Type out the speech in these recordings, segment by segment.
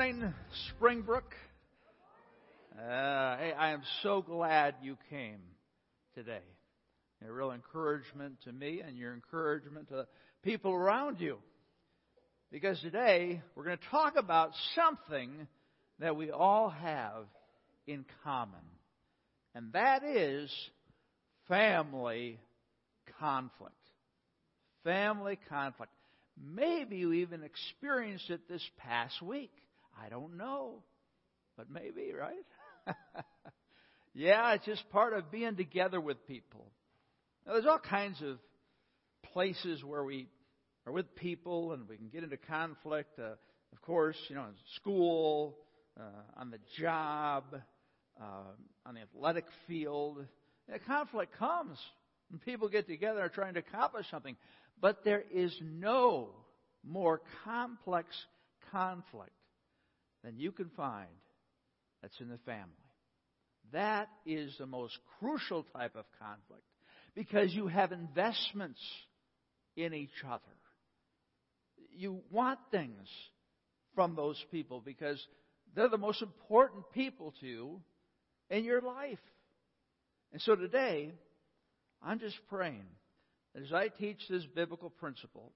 morning, Springbrook. Uh, hey, I am so glad you came today. A real encouragement to me and your encouragement to the people around you. Because today we're going to talk about something that we all have in common. And that is family conflict. Family conflict. Maybe you even experienced it this past week. I don't know. But maybe, right? yeah, it's just part of being together with people. Now, there's all kinds of places where we are with people and we can get into conflict. Uh, of course, you know, in school, uh, on the job, uh, on the athletic field. Conflict comes when people get together and are trying to accomplish something. But there is no more complex conflict than you can find that's in the family. That is the most crucial type of conflict because you have investments in each other. You want things from those people because they're the most important people to you in your life. And so today, I'm just praying that as I teach this biblical principle,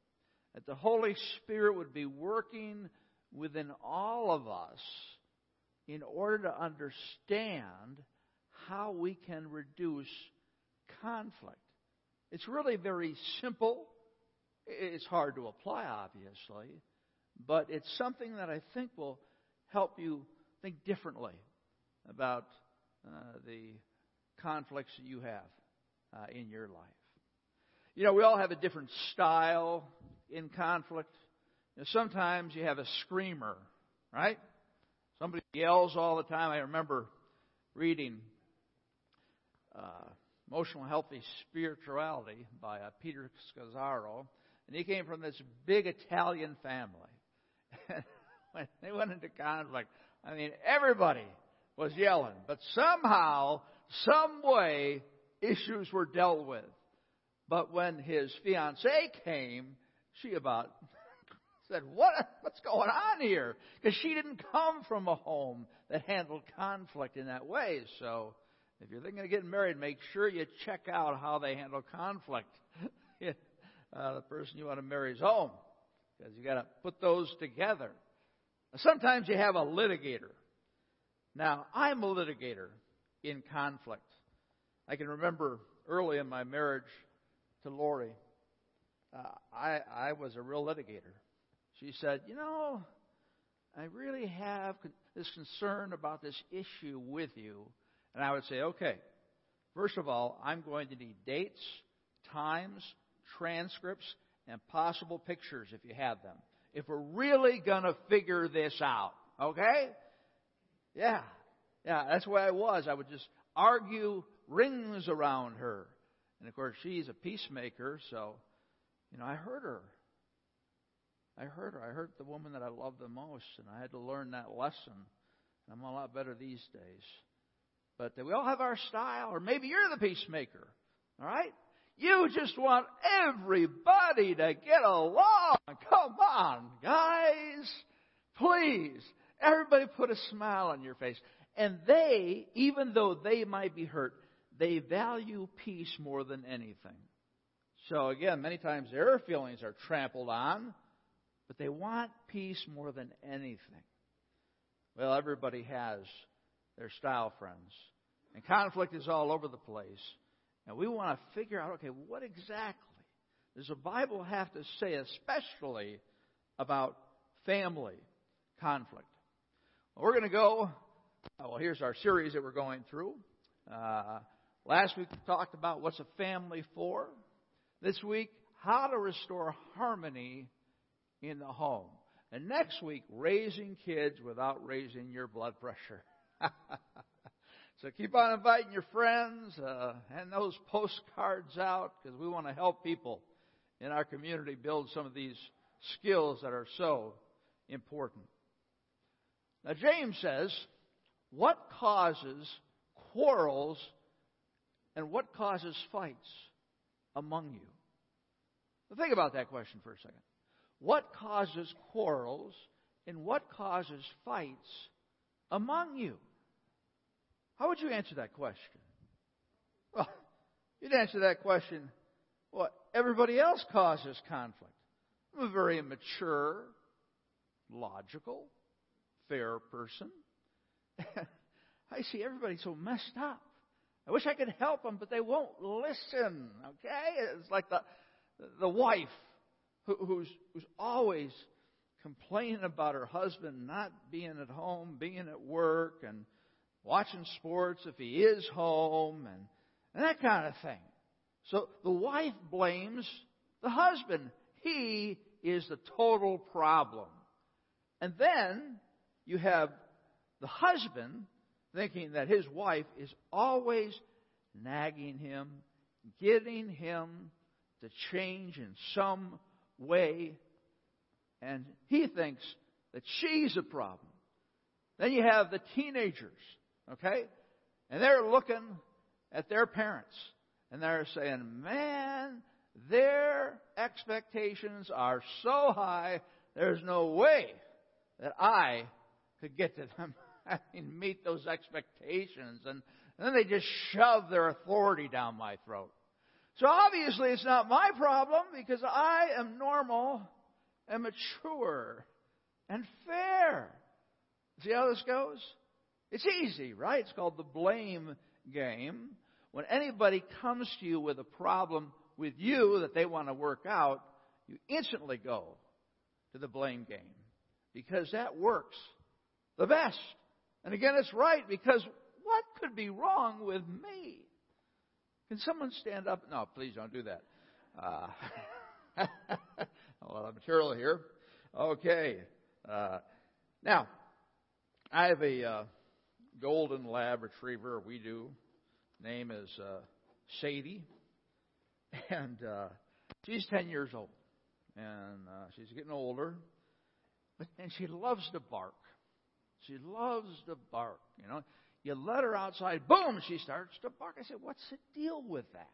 that the Holy Spirit would be working within all of us in order to understand how we can reduce conflict. It's really very simple. It's hard to apply, obviously, but it's something that I think will help you think differently about uh, the conflicts that you have uh, in your life. You know, we all have a different style in conflict. Sometimes you have a screamer, right? Somebody yells all the time. I remember reading uh, Emotional Healthy Spirituality by uh, Peter Scazzero, and he came from this big Italian family. when they went into conflict, I mean, everybody was yelling, but somehow, some way, issues were dealt with. But when his fiancee came, she about said, "What? What's going on here?" Because she didn't come from a home that handled conflict in that way. So, if you're thinking of getting married, make sure you check out how they handle conflict. uh, the person you want to marry is home, because you got to put those together. Sometimes you have a litigator. Now, I'm a litigator in conflict. I can remember early in my marriage to Lori, uh, I, I was a real litigator. She said, You know, I really have this concern about this issue with you. And I would say, Okay, first of all, I'm going to need dates, times, transcripts, and possible pictures if you have them. If we're really going to figure this out, okay? Yeah, yeah, that's where I was. I would just argue rings around her. And of course, she's a peacemaker, so, you know, I heard her. I hurt her. I hurt the woman that I love the most, and I had to learn that lesson. I'm a lot better these days. But we all have our style, or maybe you're the peacemaker. All right? You just want everybody to get along. Come on, guys. Please. Everybody put a smile on your face. And they, even though they might be hurt, they value peace more than anything. So again, many times their feelings are trampled on, but they want peace more than anything. Well, everybody has their style friends. And conflict is all over the place. And we want to figure out, okay, what exactly does the Bible have to say, especially about family conflict? Well, we're going to go, well, here's our series that we're going through. Uh, Last week we talked about what's a family for. This week, how to restore harmony in the home. And next week, raising kids without raising your blood pressure. so keep on inviting your friends, uh, and those postcards out because we want to help people in our community build some of these skills that are so important. Now, James says, What causes quarrels and what causes fights among you? Think about that question for a second. What causes quarrels and what causes fights among you? How would you answer that question? Well, you'd answer that question, well, everybody else causes conflict. I'm a very mature, logical, fair person. I see everybody so messed up. I wish I could help them, but they won't listen. Okay, it's like the the wife who, who's who's always complaining about her husband not being at home, being at work, and watching sports if he is home, and, and that kind of thing. So the wife blames the husband. He is the total problem. And then you have the husband thinking that his wife is always nagging him, getting him to change in some way, and he thinks that she's a problem. Then you have the teenagers, okay? And they're looking at their parents and they're saying, man, their expectations are so high, there's no way that I could get to them. Mean, meet those expectations. And, and then they just shove their authority down my throat. So obviously it's not my problem because I am normal and mature and fair. See how this goes? It's easy, right? It's called the blame game. When anybody comes to you with a problem with you that they want to work out, you instantly go to the blame game because that works the best. And again, it's right because what could be wrong with me? Can someone stand up? No, please don't do that. Uh, a lot of material here. Okay. Uh, now, I have a uh, golden lab retriever. We do. Name is uh, Sadie, and uh, she's ten years old, and uh, she's getting older, and she loves to bark. She loves to bark. You know, you let her outside, boom, she starts to bark. I said, "What's the deal with that?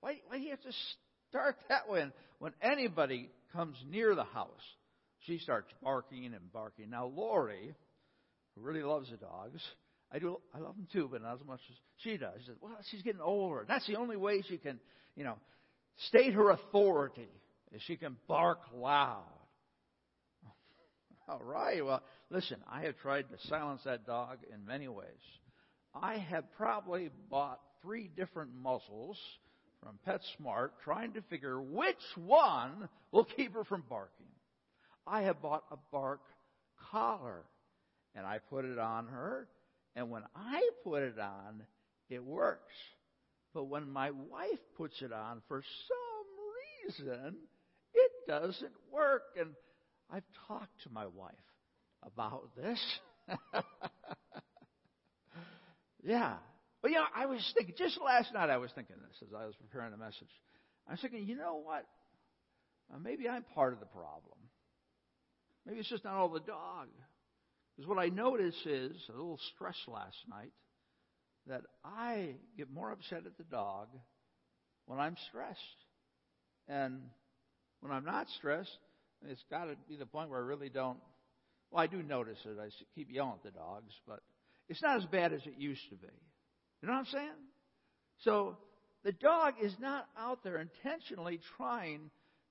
Why, why do you have to start that way?" And when anybody comes near the house, she starts barking and barking. Now, Lori, who really loves the dogs, I do. I love them too, but not as much as she does. She says, "Well, she's getting older. And That's the only way she can, you know, state her authority is she can bark loud." All right. Well, listen, I have tried to silence that dog in many ways. I have probably bought three different muzzles from PetSmart trying to figure which one will keep her from barking. I have bought a bark collar and I put it on her, and when I put it on, it works. But when my wife puts it on, for some reason, it doesn't work. And I've talked to my wife about this. yeah. But you know, I was thinking, just last night I was thinking this as I was preparing the message. I was thinking, you know what? Uh, maybe I'm part of the problem. Maybe it's just not all the dog. Because what I notice is a little stress last night that I get more upset at the dog when I'm stressed. And when I'm not stressed, it's got to be the point where I really don't. Well, I do notice it. I keep yelling at the dogs, but it's not as bad as it used to be. You know what I'm saying? So the dog is not out there intentionally trying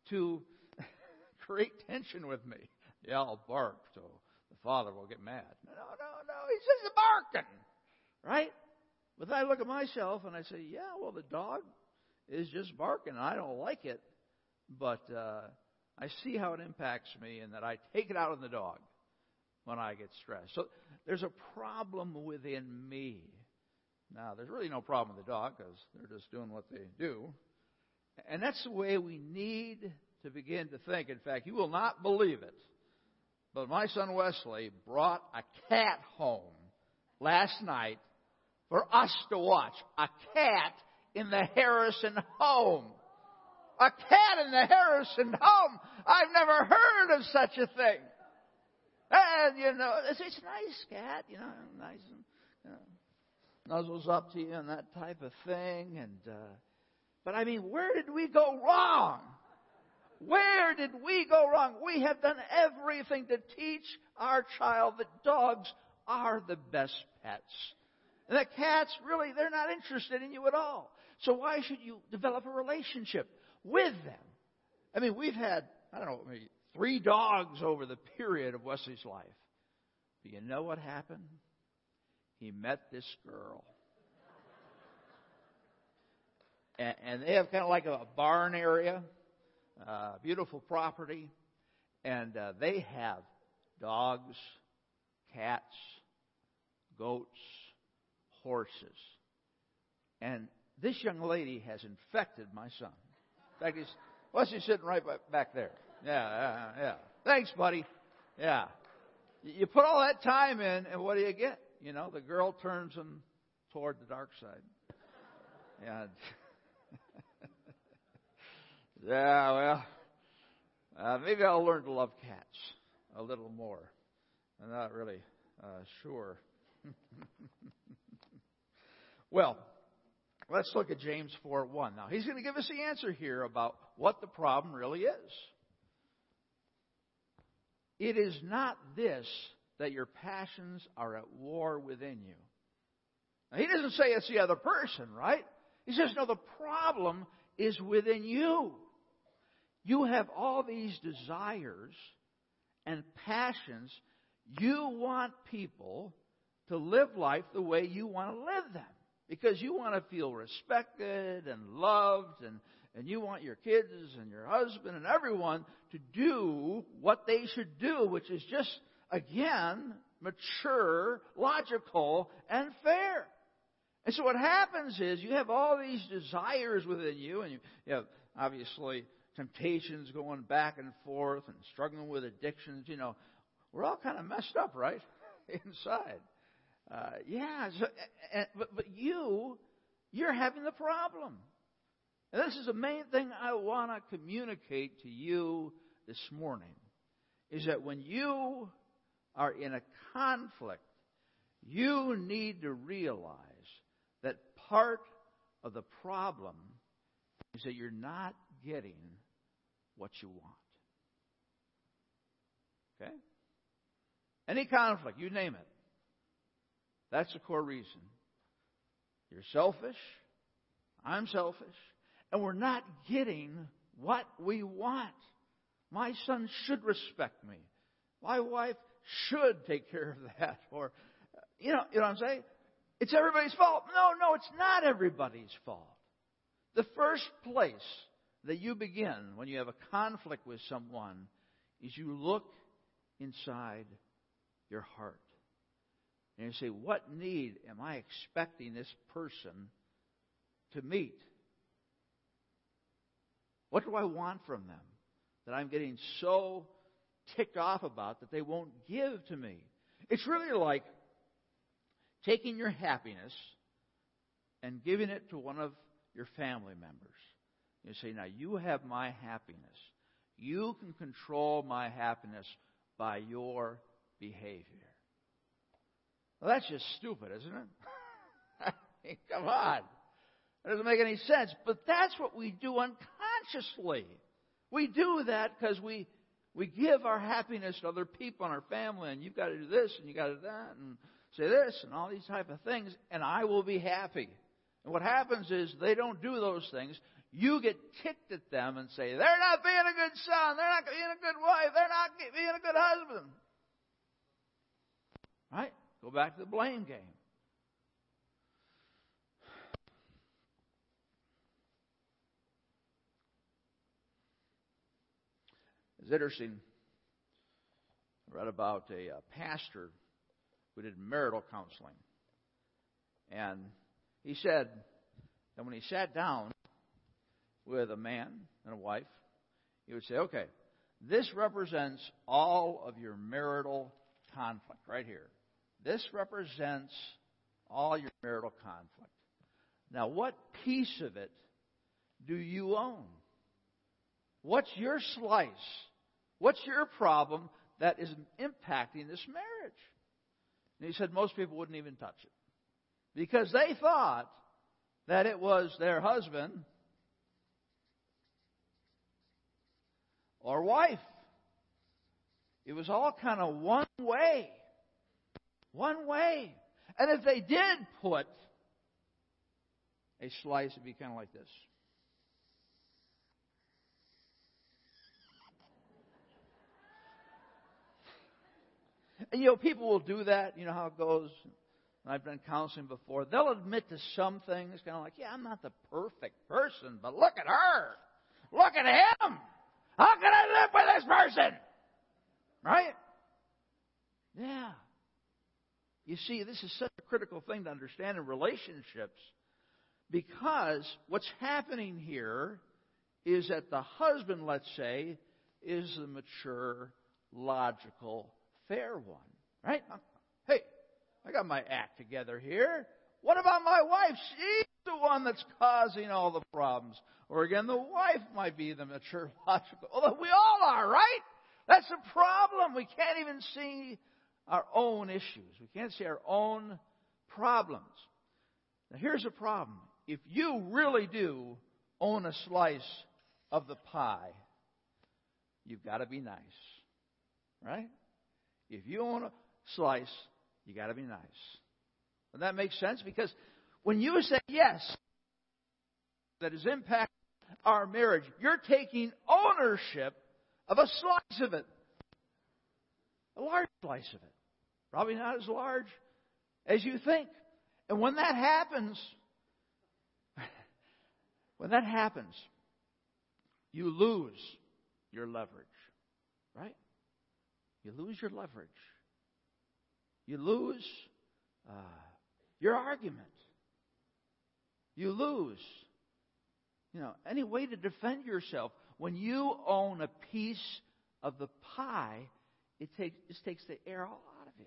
to create tension with me. Yeah, I'll bark so the father will get mad. No, no, no. He's just barking, right? But I look at myself and I say, yeah, well, the dog is just barking. I don't like it, but uh, I see how it impacts me and that I take it out on the dog when I get stressed. So there's a problem within me. Now, there's really no problem with the dog because they're just doing what they do. And that's the way we need to begin to think. In fact, you will not believe it, but my son Wesley brought a cat home last night for us to watch. A cat in the Harrison home. A cat in the Harrison home. I've never heard of such a thing. And, you know, it's, it's nice cat, you know, nice and, you know, nuzzles up to you and that type of thing. And, uh, but I mean, where did we go wrong? Where did we go wrong? We have done everything to teach our child that dogs are the best pets. And that cats really, they're not interested in you at all. So why should you develop a relationship with them? I mean, we've had, I don't know, maybe three dogs over the period of Wesley's life. But you know what happened? He met this girl. And, and they have kind of like a barn area, uh, beautiful property, and uh, they have dogs, cats, goats, horses. And this young lady has infected my son. In fact, he's, well, she's sitting right back there. Yeah, yeah, yeah. Thanks, buddy. Yeah. You put all that time in, and what do you get? You know, the girl turns him toward the dark side. And yeah, well, uh, maybe I'll learn to love cats a little more. I'm not really uh, sure. well, let's look at James 4 1. Now, he's going to give us the answer here about what the problem really is. It is not this that your passions are at war within you. Now, he doesn't say it's the other person, right? He says, no, the problem is within you. You have all these desires and passions. You want people to live life the way you want to live them because you want to feel respected and loved and, and you want your kids and your husband and everyone to do what they should do, which is just, again, mature, logical, and fair. And so what happens is you have all these desires within you, and you, have obviously temptations going back and forth and struggling with addictions. You know, we're all kind of messed up, right? Inside. Uh, yeah, so, and, but, but you, you're having the problem. And this is the main thing I want to communicate to you this morning is that when you are in a conflict, you need to realize that part of the problem is that you're not getting what you want. Okay? Any conflict, you name it. That's the core reason. You're selfish. I'm selfish. And we're not getting what we want. My son should respect me. My wife should take care of that. Or, you know, you know what I'm saying? It's everybody's fault. No, no, it's not everybody's fault. The first place that you begin when you have a conflict with someone is you look inside your heart. And you say, what need am I expecting this person to meet? What do I want from them that I'm getting so ticked off about that they won't give to me? It's really like taking your happiness and giving it to one of your family members. You say, now you have my happiness. You can control my happiness by your behavior. Well, that's just stupid, isn't it? I mean, come on. That doesn't make any sense. But that's what we do unconsciously. We do that because we, we give our happiness to other people and our family, and you've got to do this, and you've got to do that, and say this, and all these type of things, and I will be happy. And what happens is they don't do those things. You get ticked at them and say, they're not being a good son, they're not being a good wife, they're not being a good husband. Right? Go back to the blame game. It's interesting. I read about a, a pastor who did marital counseling. And he said that when he sat down with a man and a wife, he would say, okay, this represents all of your marital conflict right here. This represents all your marital conflict. Now, what piece of it do you own? What's your slice? What's your problem that is impacting this marriage? And he said most people wouldn't even touch it because they thought that it was their husband or wife. It was all kind of one way. One way. And if they did put a slice, it'd be kind of like this. And you know, people will do that. You know how it goes. I've done counseling before. They'll admit to some things, kind of like, yeah, I'm not the perfect person, but look at her. Look at him. How can I live with this person? Right? Yeah. You see, this is such a critical thing to understand in relationships because what's happening here is that the husband, let's say, is the mature, logical, fair one. Right? Hey, I got my act together here. What about my wife? She's the one that's causing all the problems. Or again, the wife might be the mature, logical. Although we all are, right? That's the problem. We can't even see our own issues. We can't see our own problems. Now here's the problem. If you really do own a slice of the pie, you've got to be nice. Right? If you want a slice, you got to be nice. And that makes sense because when you say yes, that has impacted our marriage, you're taking ownership of a slice of it. A large slice of it. Probably not as large as you think. And when that happens, when that happens, you lose your leverage. You lose your leverage. You lose uh, your argument. You lose, you know, any way to defend yourself. When you own a piece of the pie, it takes, it takes the air all out of you.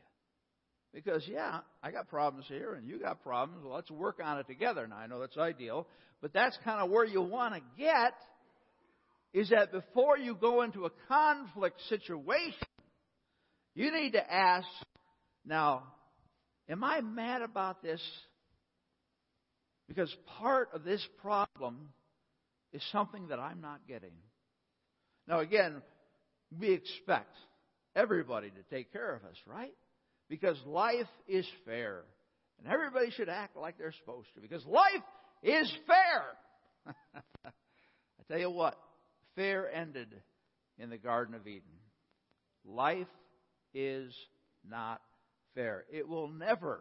Because, yeah, I got problems here and you got problems. Well, let's work on it together. Now, I know that's ideal, but that's kind of where you want to get is that before you go into a conflict situation, you need to ask, now, am I mad about this? Because part of this problem is something that I'm not getting. Now, again, we expect everybody to take care of us, right? Because life is fair. And everybody should act like they're supposed to. Because life is fair. I tell you what, fair ended in the Garden of Eden. Life is not fair. It will never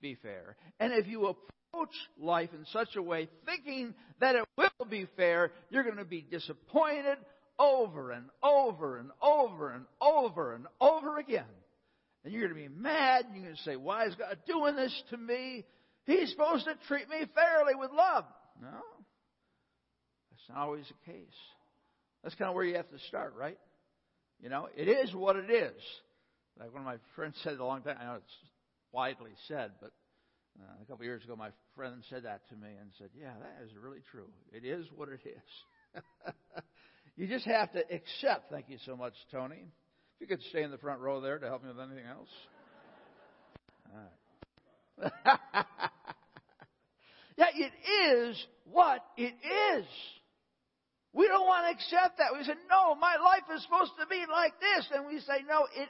be fair. And if you approach life in such a way thinking that it will be fair, you're going to be disappointed over and over and over and over and over again. And you're going to be mad. and You're going to say, Why is God doing this to me? He's supposed to treat me fairly with love. No. That's not always the case. That's kind of where you have to start, right? You know, it is what it is. Like one of my friends said a long time, I know it's widely said, but uh, a couple of years ago, my friend said that to me and said, Yeah, that is really true. It is what it is. you just have to accept. Thank you so much, Tony. If you could stay in the front row there to help me with anything else. All right. yeah, it is what it is. We don't want to accept that. We say, no, my life is supposed to be like this. And we say, no, it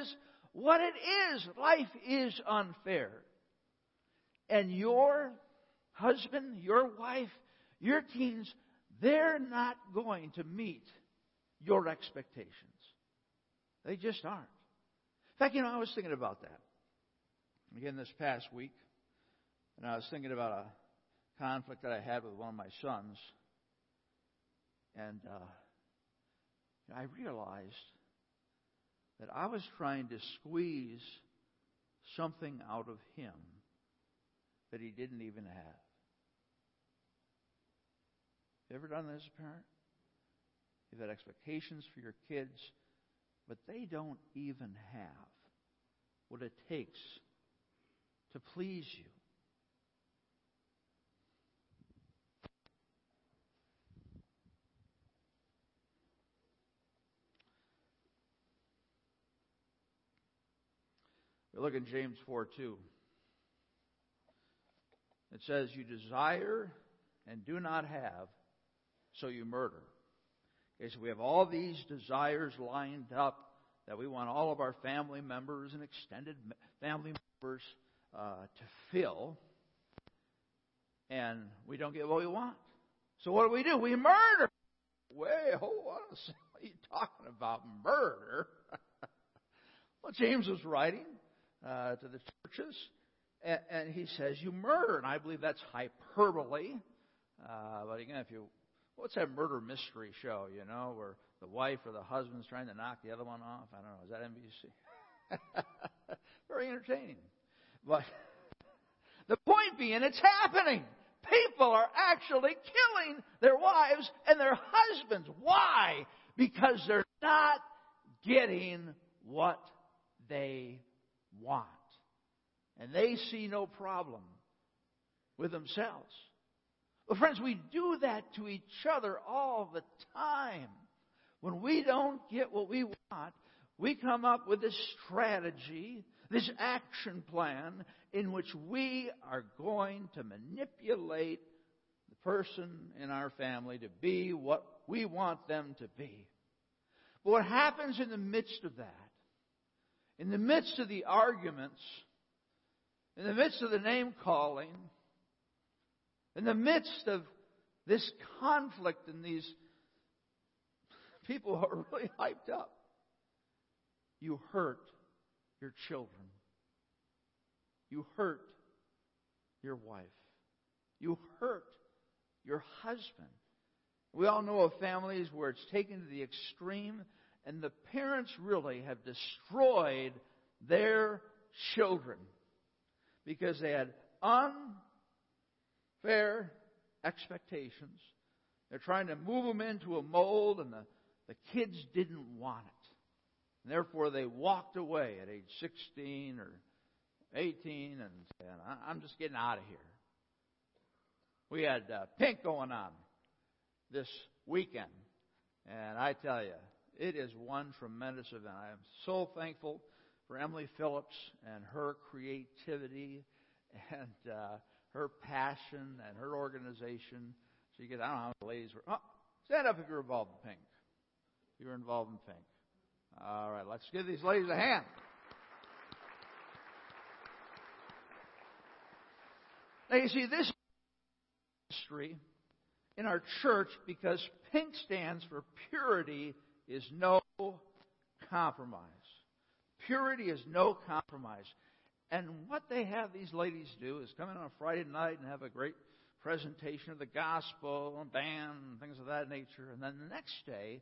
is what it is. Life is unfair. And your husband, your wife, your teens, they're not going to meet your expectations. They just aren't. In fact, you know, I was thinking about that again this past week, and I was thinking about a conflict that I had with one of my sons. And uh, I realized that I was trying to squeeze something out of him that he didn't even have. You ever done this as a parent? You've had expectations for your kids, but they don't even have what it takes to please you. We look in James 4 2. It says, You desire and do not have, so you murder. Okay, so we have all these desires lined up that we want all of our family members and extended family members uh, to fill, and we don't get what we want. So what do we do? We murder. Wait, hold on a second. What are you talking about? Murder? well, James was writing uh, to the churches, and, and, he says, You murder. And I believe that's hyperbole. Uh, but again, if you. What's that murder mystery show, you know, where the wife or the husband's trying to knock the other one off? I don't know. Is that NBC? Very entertaining. But the point being, it's happening. People are actually killing their wives and their husbands. Why? Because they're not getting what they want. And they see no problem with themselves. Well, friends, we do that to each other all the time. When we don't get what we want, we come up with this strategy, this action plan in which we are going to manipulate the person in our family to be what we want them to be. But what happens in the midst of that, in the midst of the arguments, in the midst of the name calling, in the midst of this conflict and these people are really hyped up, you hurt your children. You hurt your wife. You hurt your husband. We all know of families where it's taken to the extreme, and the parents really have destroyed their children because they had unfair expectations. They're trying to move them into a mold, and the, the kids didn't want it. And therefore, they walked away at age 16 or 18 and said, I'm just getting out of here. We had uh, Pink going on this weekend, and I tell you, it is one tremendous event. I am so thankful for Emily Phillips and her creativity and uh, her passion and her organization. So you get, I don't know how many ladies were. Oh, stand up if you're involved in pink. You were involved in pink. All right, let's give these ladies a hand. Now you see, this history in our church because pink stands for purity is no compromise. Purity is no compromise. And what they have these ladies do is come in on a Friday night and have a great presentation of the gospel and band and things of that nature. And then the next day,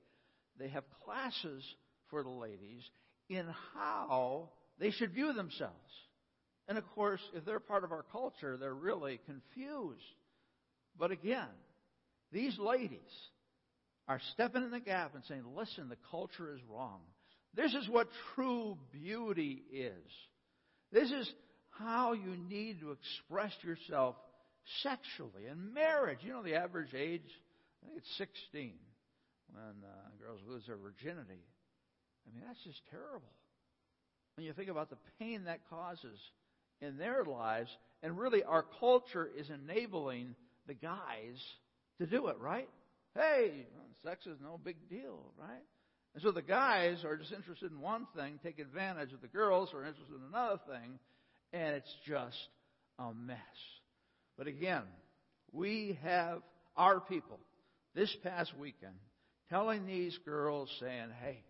they have classes for the ladies in how they should view themselves. And of course, if they're part of our culture, they're really confused. But again, these ladies are stepping in the gap and saying, listen, the culture is wrong. This is what true beauty is. This is how you need to express yourself sexually. In marriage, you know the average age? I think it's 16 when uh, girls lose their virginity. I mean, that's just terrible. When you think about the pain that causes in their lives, and really our culture is enabling the guys to do it, right? Hey, sex is no big deal, right? And so the guys are just interested in one thing, take advantage of the girls who are interested in another thing, and it's just a mess. But again, we have our people this past weekend telling these girls, saying, hey,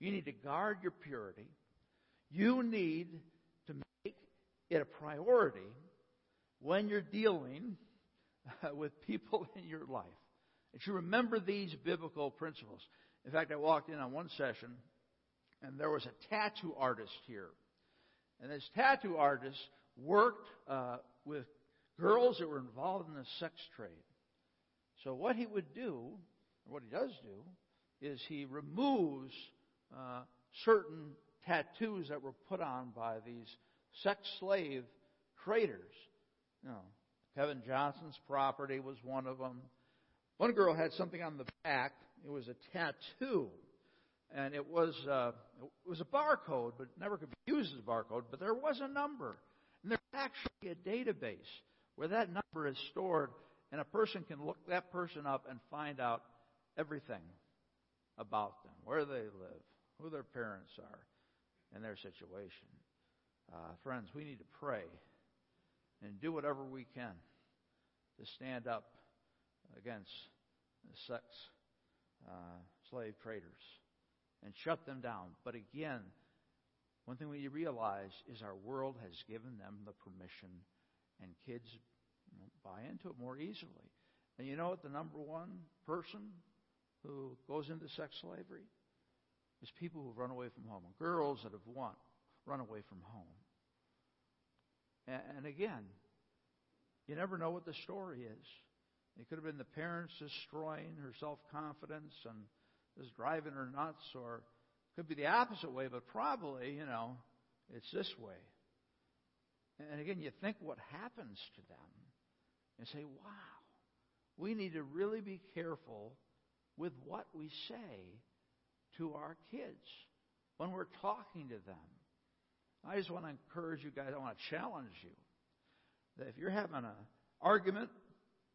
you need to guard your purity. You need to make it a priority when you're dealing with people in your life. And you remember these biblical principles. In fact, I walked in on one session, and there was a tattoo artist here. And this tattoo artist worked uh, with girls that were involved in the sex trade. So what he would do, or what he does do, is he removes uh, certain tattoos that were put on by these sex slave traders. You know, Kevin Johnson's property was one of them. One girl had something on the back. It was a tattoo, and it was uh, it was a barcode, but never could be used as a barcode. But there was a number, and there's actually a database where that number is stored, and a person can look that person up and find out everything about them, where they live, who their parents are, and their situation. Uh, friends, we need to pray and do whatever we can to stand up against sex uh, slave traders and shut them down. But again, one thing we realize is our world has given them the permission, and kids buy into it more easily. And you know what the number one person who goes into sex slavery is people who run away from home, girls that have run away from home. And again, you never know what the story is. It could have been the parents destroying her self confidence and just driving her nuts, or it could be the opposite way, but probably, you know, it's this way. And again, you think what happens to them and say, wow, we need to really be careful with what we say to our kids when we're talking to them. I just want to encourage you guys, I want to challenge you that if you're having an argument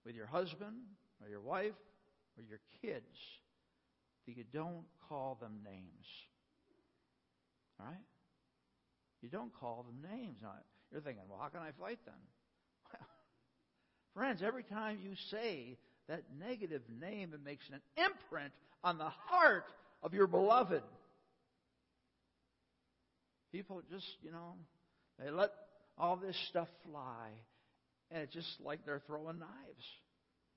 with your husband or your wife or your kids, that you don't call them names. All right? You don't call them names. Now, you're thinking, well, how can I fight them? Well, friends, every time you say that negative name, it makes an imprint on the heart of your beloved. People just, you know, they let all this stuff fly, and it's just like they're throwing knives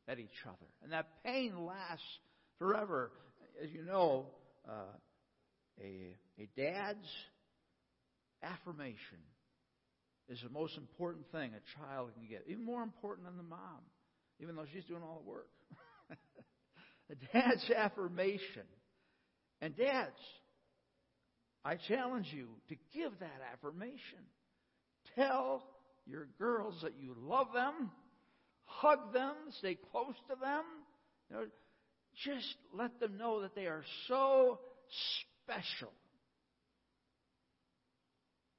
at each other. And that pain lasts forever. As you know, uh, a, a dad's affirmation is the most important thing a child can get, even more important than the mom, even though she's doing all the work. a dad's affirmation. And dads, I challenge you to give that affirmation. Tell your girls that you love them, hug them, stay close to them. You know, just let them know that they are so special.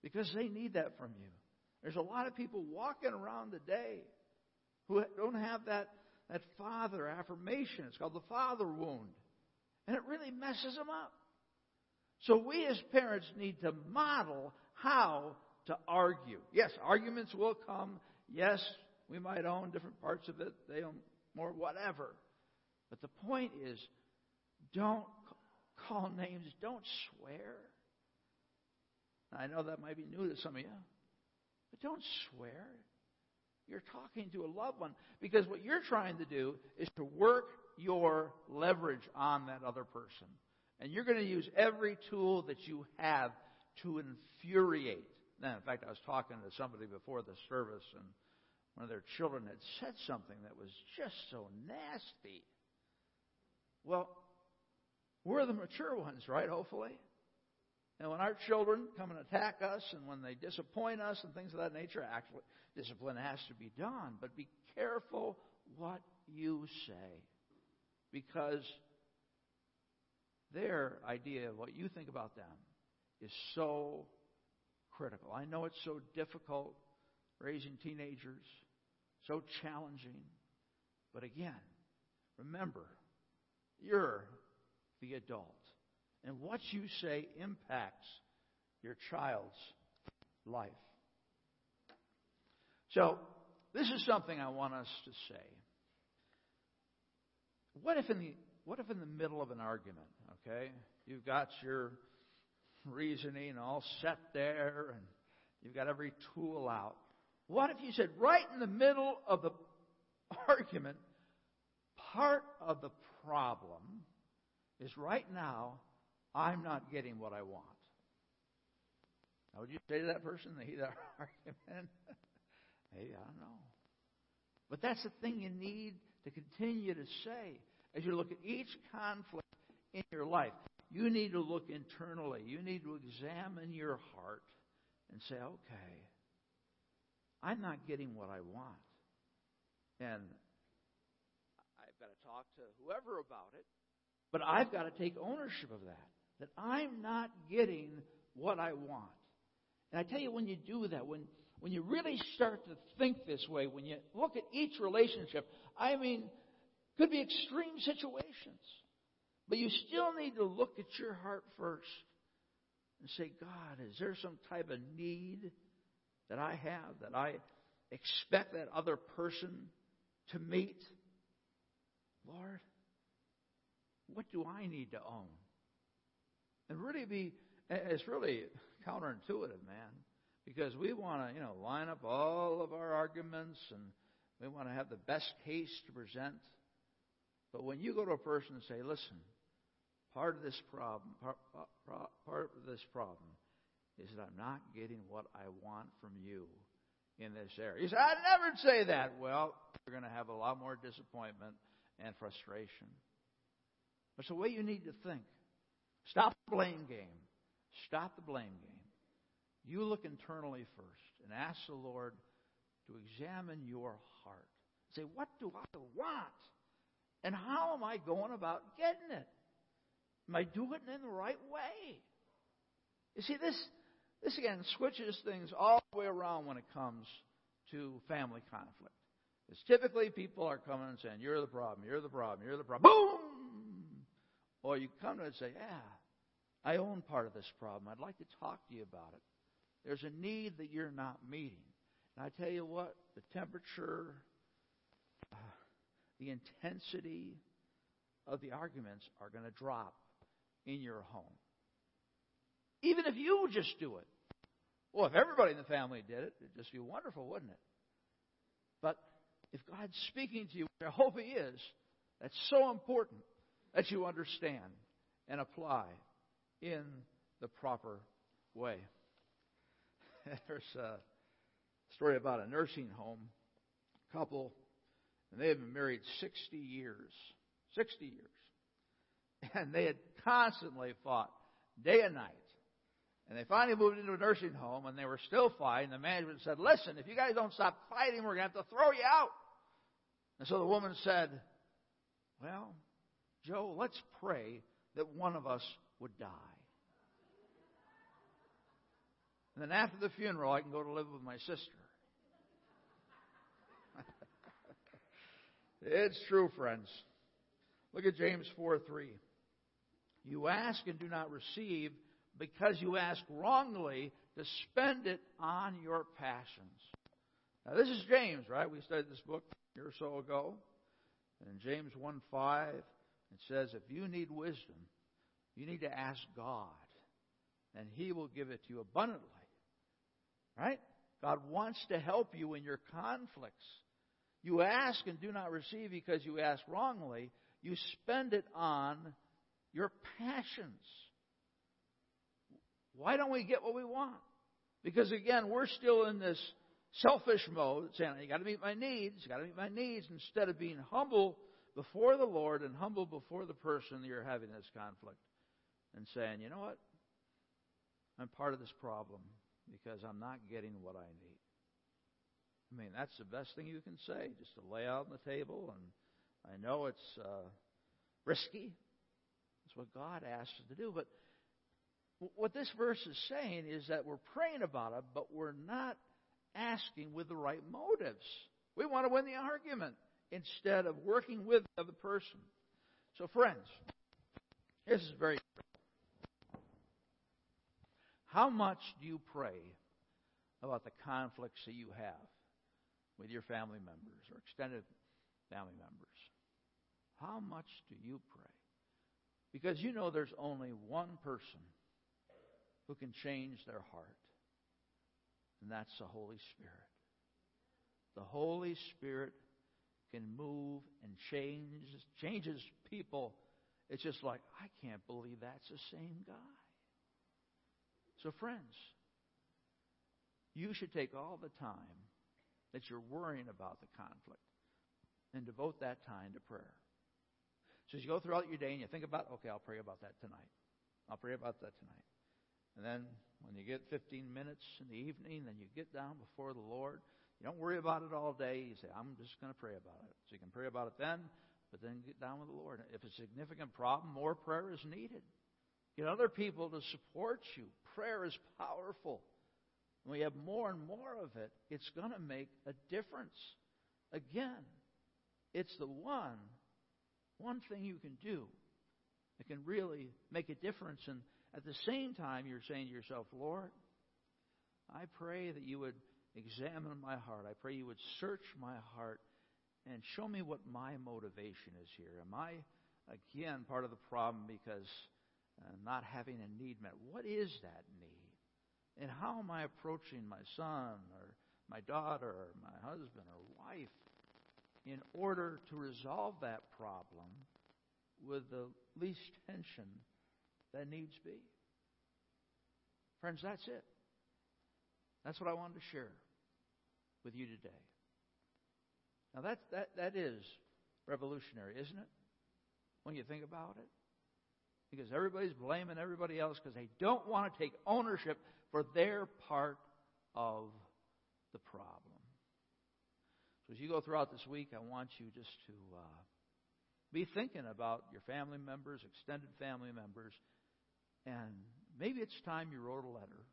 Because they need that from you. There's a lot of people walking around today who don't have that, that father affirmation. It's called the father wound. And it really messes them up. So we as parents need to model how to argue. Yes, arguments will come. Yes, we might own different parts of it. They own more, whatever. But the point is, don't call names. Don't swear. I know that might be new to some of you, but don't swear. You're talking to a loved one because what you're trying to do is to work your leverage on that other person. And you're going to use every tool that you have to infuriate. In fact, I was talking to somebody before the service, and one of their children had said something that was just so nasty. Well, we're the mature ones, right? Hopefully. And when our children come and attack us and when they disappoint us and things of that nature, actually, discipline has to be done. But be careful what you say. Because their idea of what you think about them is so critical. I know it's so difficult raising teenagers, so challenging. But again, remember, you're the adult. And what you say impacts your child's life. So, this is something I want us to say. What if in the what if in the middle of an argument, okay, you've got your reasoning all set there and you've got every tool out. What if you said right in the middle of the argument, part of the problem is right now, I'm not getting what I want. Now, would you say to that person the heat of argument? Maybe, I don't know. But that's the thing you need to continue to say as you look at each conflict in your life. You need to look internally. You need to examine your heart and say, okay, I'm not getting what I want. And I've got to talk to whoever about it, but I've got to take ownership of that. That I'm not getting what I want. And I tell you, when you do that, when, when you really start to think this way, when you look at each relationship, I mean, could be extreme situations. But you still need to look at your heart first and say, God, is there some type of need that I have that I expect that other person to meet? Lord, what do I need to own? And really be, it's really counterintuitive, man, because we want to, you know, line up all of our arguments and we want to have the best case to present. But when you go to a person and say, listen, part of this problem, part, part of this problem is that I'm not getting what I want from you in this area. You say, I'd never say that. Well, you're going to have a lot more disappointment and frustration. That's the way you need to think. Stop the blame game. Stop the blame game. You look internally first and ask the Lord to examine your heart. Say, what do I want? And how am I going about getting it? Am I doing it in the right way? You see, this, this again switches things all the way around when it comes to family conflict. Because typically people are coming and saying, You're the problem, you're the problem, you're the problem. Boom! Or you come to it and say, Yeah, I own part of this problem. I'd like to talk to you about it. There's a need that you're not meeting. And I tell you what, the temperature, uh, the intensity of the arguments are going to drop in your home. Even if you just do it. Well, if everybody in the family did it, it'd just be wonderful, wouldn't it? But if God's speaking to you, I hope He is, that's so important that you understand and apply in the proper way. There's a story about a nursing home couple, and they had been married 60 years. 60 years. And they had constantly fought day and night. And they finally moved into a nursing home, and they were still fighting. The management said, Listen, if you guys don't stop fighting, we're going to have to throw you out. And so the woman said, Well, Joe, let's pray that one of us would die. And then after the funeral, I can go to live with my sister. it's true, friends. Look at James 4 3. You ask and do not receive because you ask wrongly to spend it on your passions. Now, this is James, right? We studied this book a year or so ago. And in James 1 5, it says, If you need wisdom, you need to ask God, and He will give it to you abundantly. Right? God wants to help you in your conflicts. You ask and do not receive because you ask wrongly. You spend it on your passions. Why don't we get what we want? Because again, we're still in this selfish mode, saying, you got to meet my needs, you got to meet my needs, instead of being humble before the Lord and humble before the person you're having this conflict and saying, you know what? I'm part of this problem because I'm not getting what I need. I mean, that's the best thing you can say, just to lay out on the table. And I know it's uh, risky. What God asks us to do. But what this verse is saying is that we're praying about it, but we're not asking with the right motives. We want to win the argument instead of working with the other person. So, friends, this is very how much do you pray about the conflicts that you have with your family members or extended family members? How much do you pray? Because you know there's only one person who can change their heart, and that's the Holy Spirit. The Holy Spirit can move and change changes people. It's just like I can't believe that's the same guy. So, friends, you should take all the time that you're worrying about the conflict and devote that time to prayer. So, as you go throughout your day and you think about, okay, I'll pray about that tonight. I'll pray about that tonight. And then when you get 15 minutes in the evening, then you get down before the Lord. You don't worry about it all day. You say, I'm just going to pray about it. So you can pray about it then, but then get down with the Lord. If it's a significant problem, more prayer is needed. Get other people to support you. Prayer is powerful. When we have more and more of it, it's going to make a difference. Again, it's the one, one thing you can do that can really make a difference. And at the same time, you're saying to yourself, Lord, I pray that you would examine my heart. I pray you would search my heart and show me what my motivation is here. Am I, again, part of the problem because uh, not having a need met? What is that need? And how am I approaching my son or my daughter or my husband or wife in order to resolve that problem with the least tension that needs be? Friends, that's it. That's what I wanted to share with you today. Now that that that is revolutionary, isn't it? When you think about it, because everybody's blaming everybody else because they don't want to take ownership for their part of the problem. So as you go throughout this week, I want you just to uh, be thinking about your family members, extended family members, and maybe it's time you wrote a letter.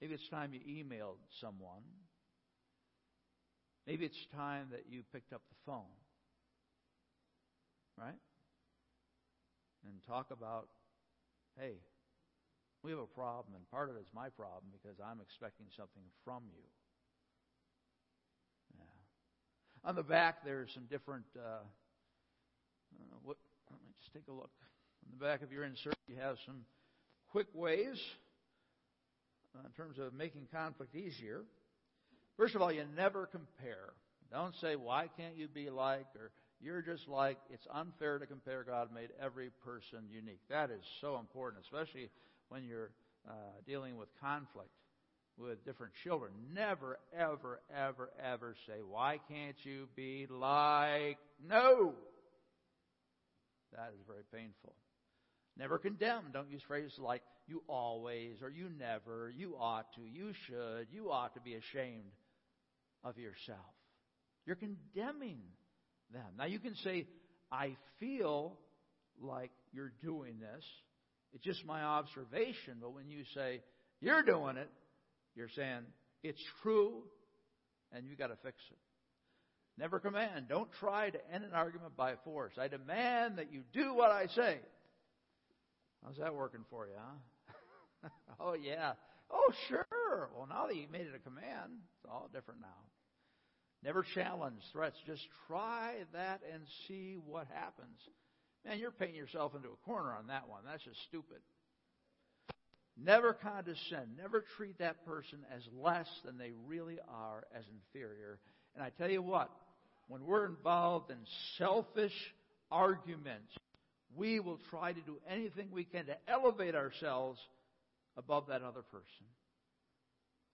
Maybe it's time you emailed someone. Maybe it's time that you picked up the phone. Right? And talk about, hey, we have a problem, and part of it's my problem because I'm expecting something from you. Yeah. On the back, there's some different. Uh, what, let me just take a look. On the back of your insert, you have some quick ways uh, in terms of making conflict easier. First of all, you never compare. Don't say, why can't you be like, or you're just like. It's unfair to compare. God made every person unique. That is so important, especially when you're uh, dealing with conflict with different children. Never, ever, ever, ever say, Why can't you be like? No! That is very painful. Never condemn. Don't use phrases like, you always, or you never, you ought to, you should, you ought to be ashamed of yourself. You're condemning them. Now you can say, I feel like you're doing this. It's just my observation. But when you say, you're doing it, you're saying, it's true, and you've got to fix it. Never command. Don't try to end an argument by force. I demand that you do what I say. How's that working for you, huh? oh, yeah. Oh, sure. Well, now that you've made it a command, it's all different now. Never challenge threats. Just try that and see what happens. Man, you're painting yourself into a corner on that one. That's just stupid. Never condescend. Never treat that person as less than they really are, as inferior. And I tell you what, when we're involved in selfish arguments, we will try to do anything we can to elevate ourselves above that other person.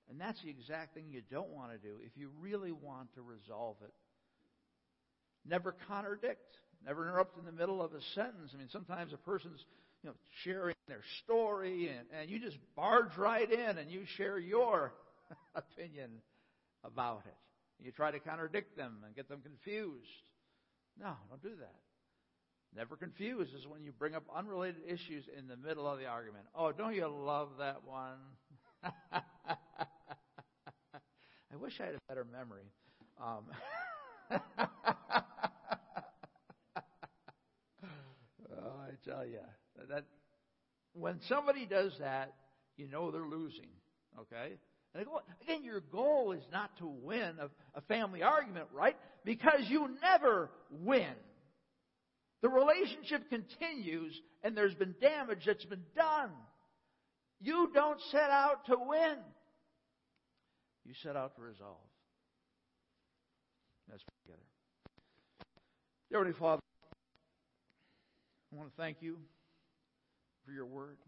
And that's the exact thing you don't want to do if you really want to resolve it. Never contradict. Never interrupt in the middle of a sentence. I mean, sometimes a person's you know, sharing their story, and, and you just barge right in and you share your opinion about it. You try to contradict them and get them confused. No, don't do that. Never confuse is when you bring up unrelated issues in the middle of the argument. Oh, don't you love that one? I wish I had a better memory. Um, oh, I tell you that when somebody does that, you know they're losing. Okay. And again, your goal is not to win a, a family argument, right? Because you never win. The relationship continues and there's been damage that's been done. You don't set out to win. You set out to resolve. Let's pray together. Dear Heavenly Father, I want to thank you for your word.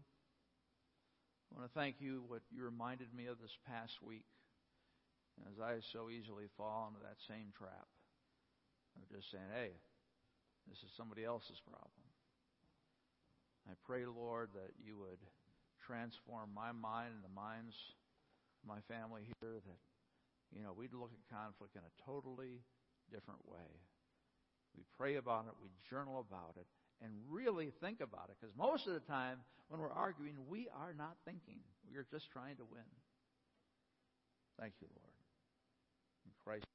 I want to thank you what you reminded me of this past week as I so easily fall into that same trap of just saying, hey, this is somebody else's problem. I pray, Lord, that you would transform my mind and the minds of my family here, that, you know, we'd look at conflict in a totally different way. We'd pray about it, we'd journal about it, and really think about it. Because most of the time, when we're arguing, we are not thinking. We are just trying to win. Thank you, Lord. In Christ.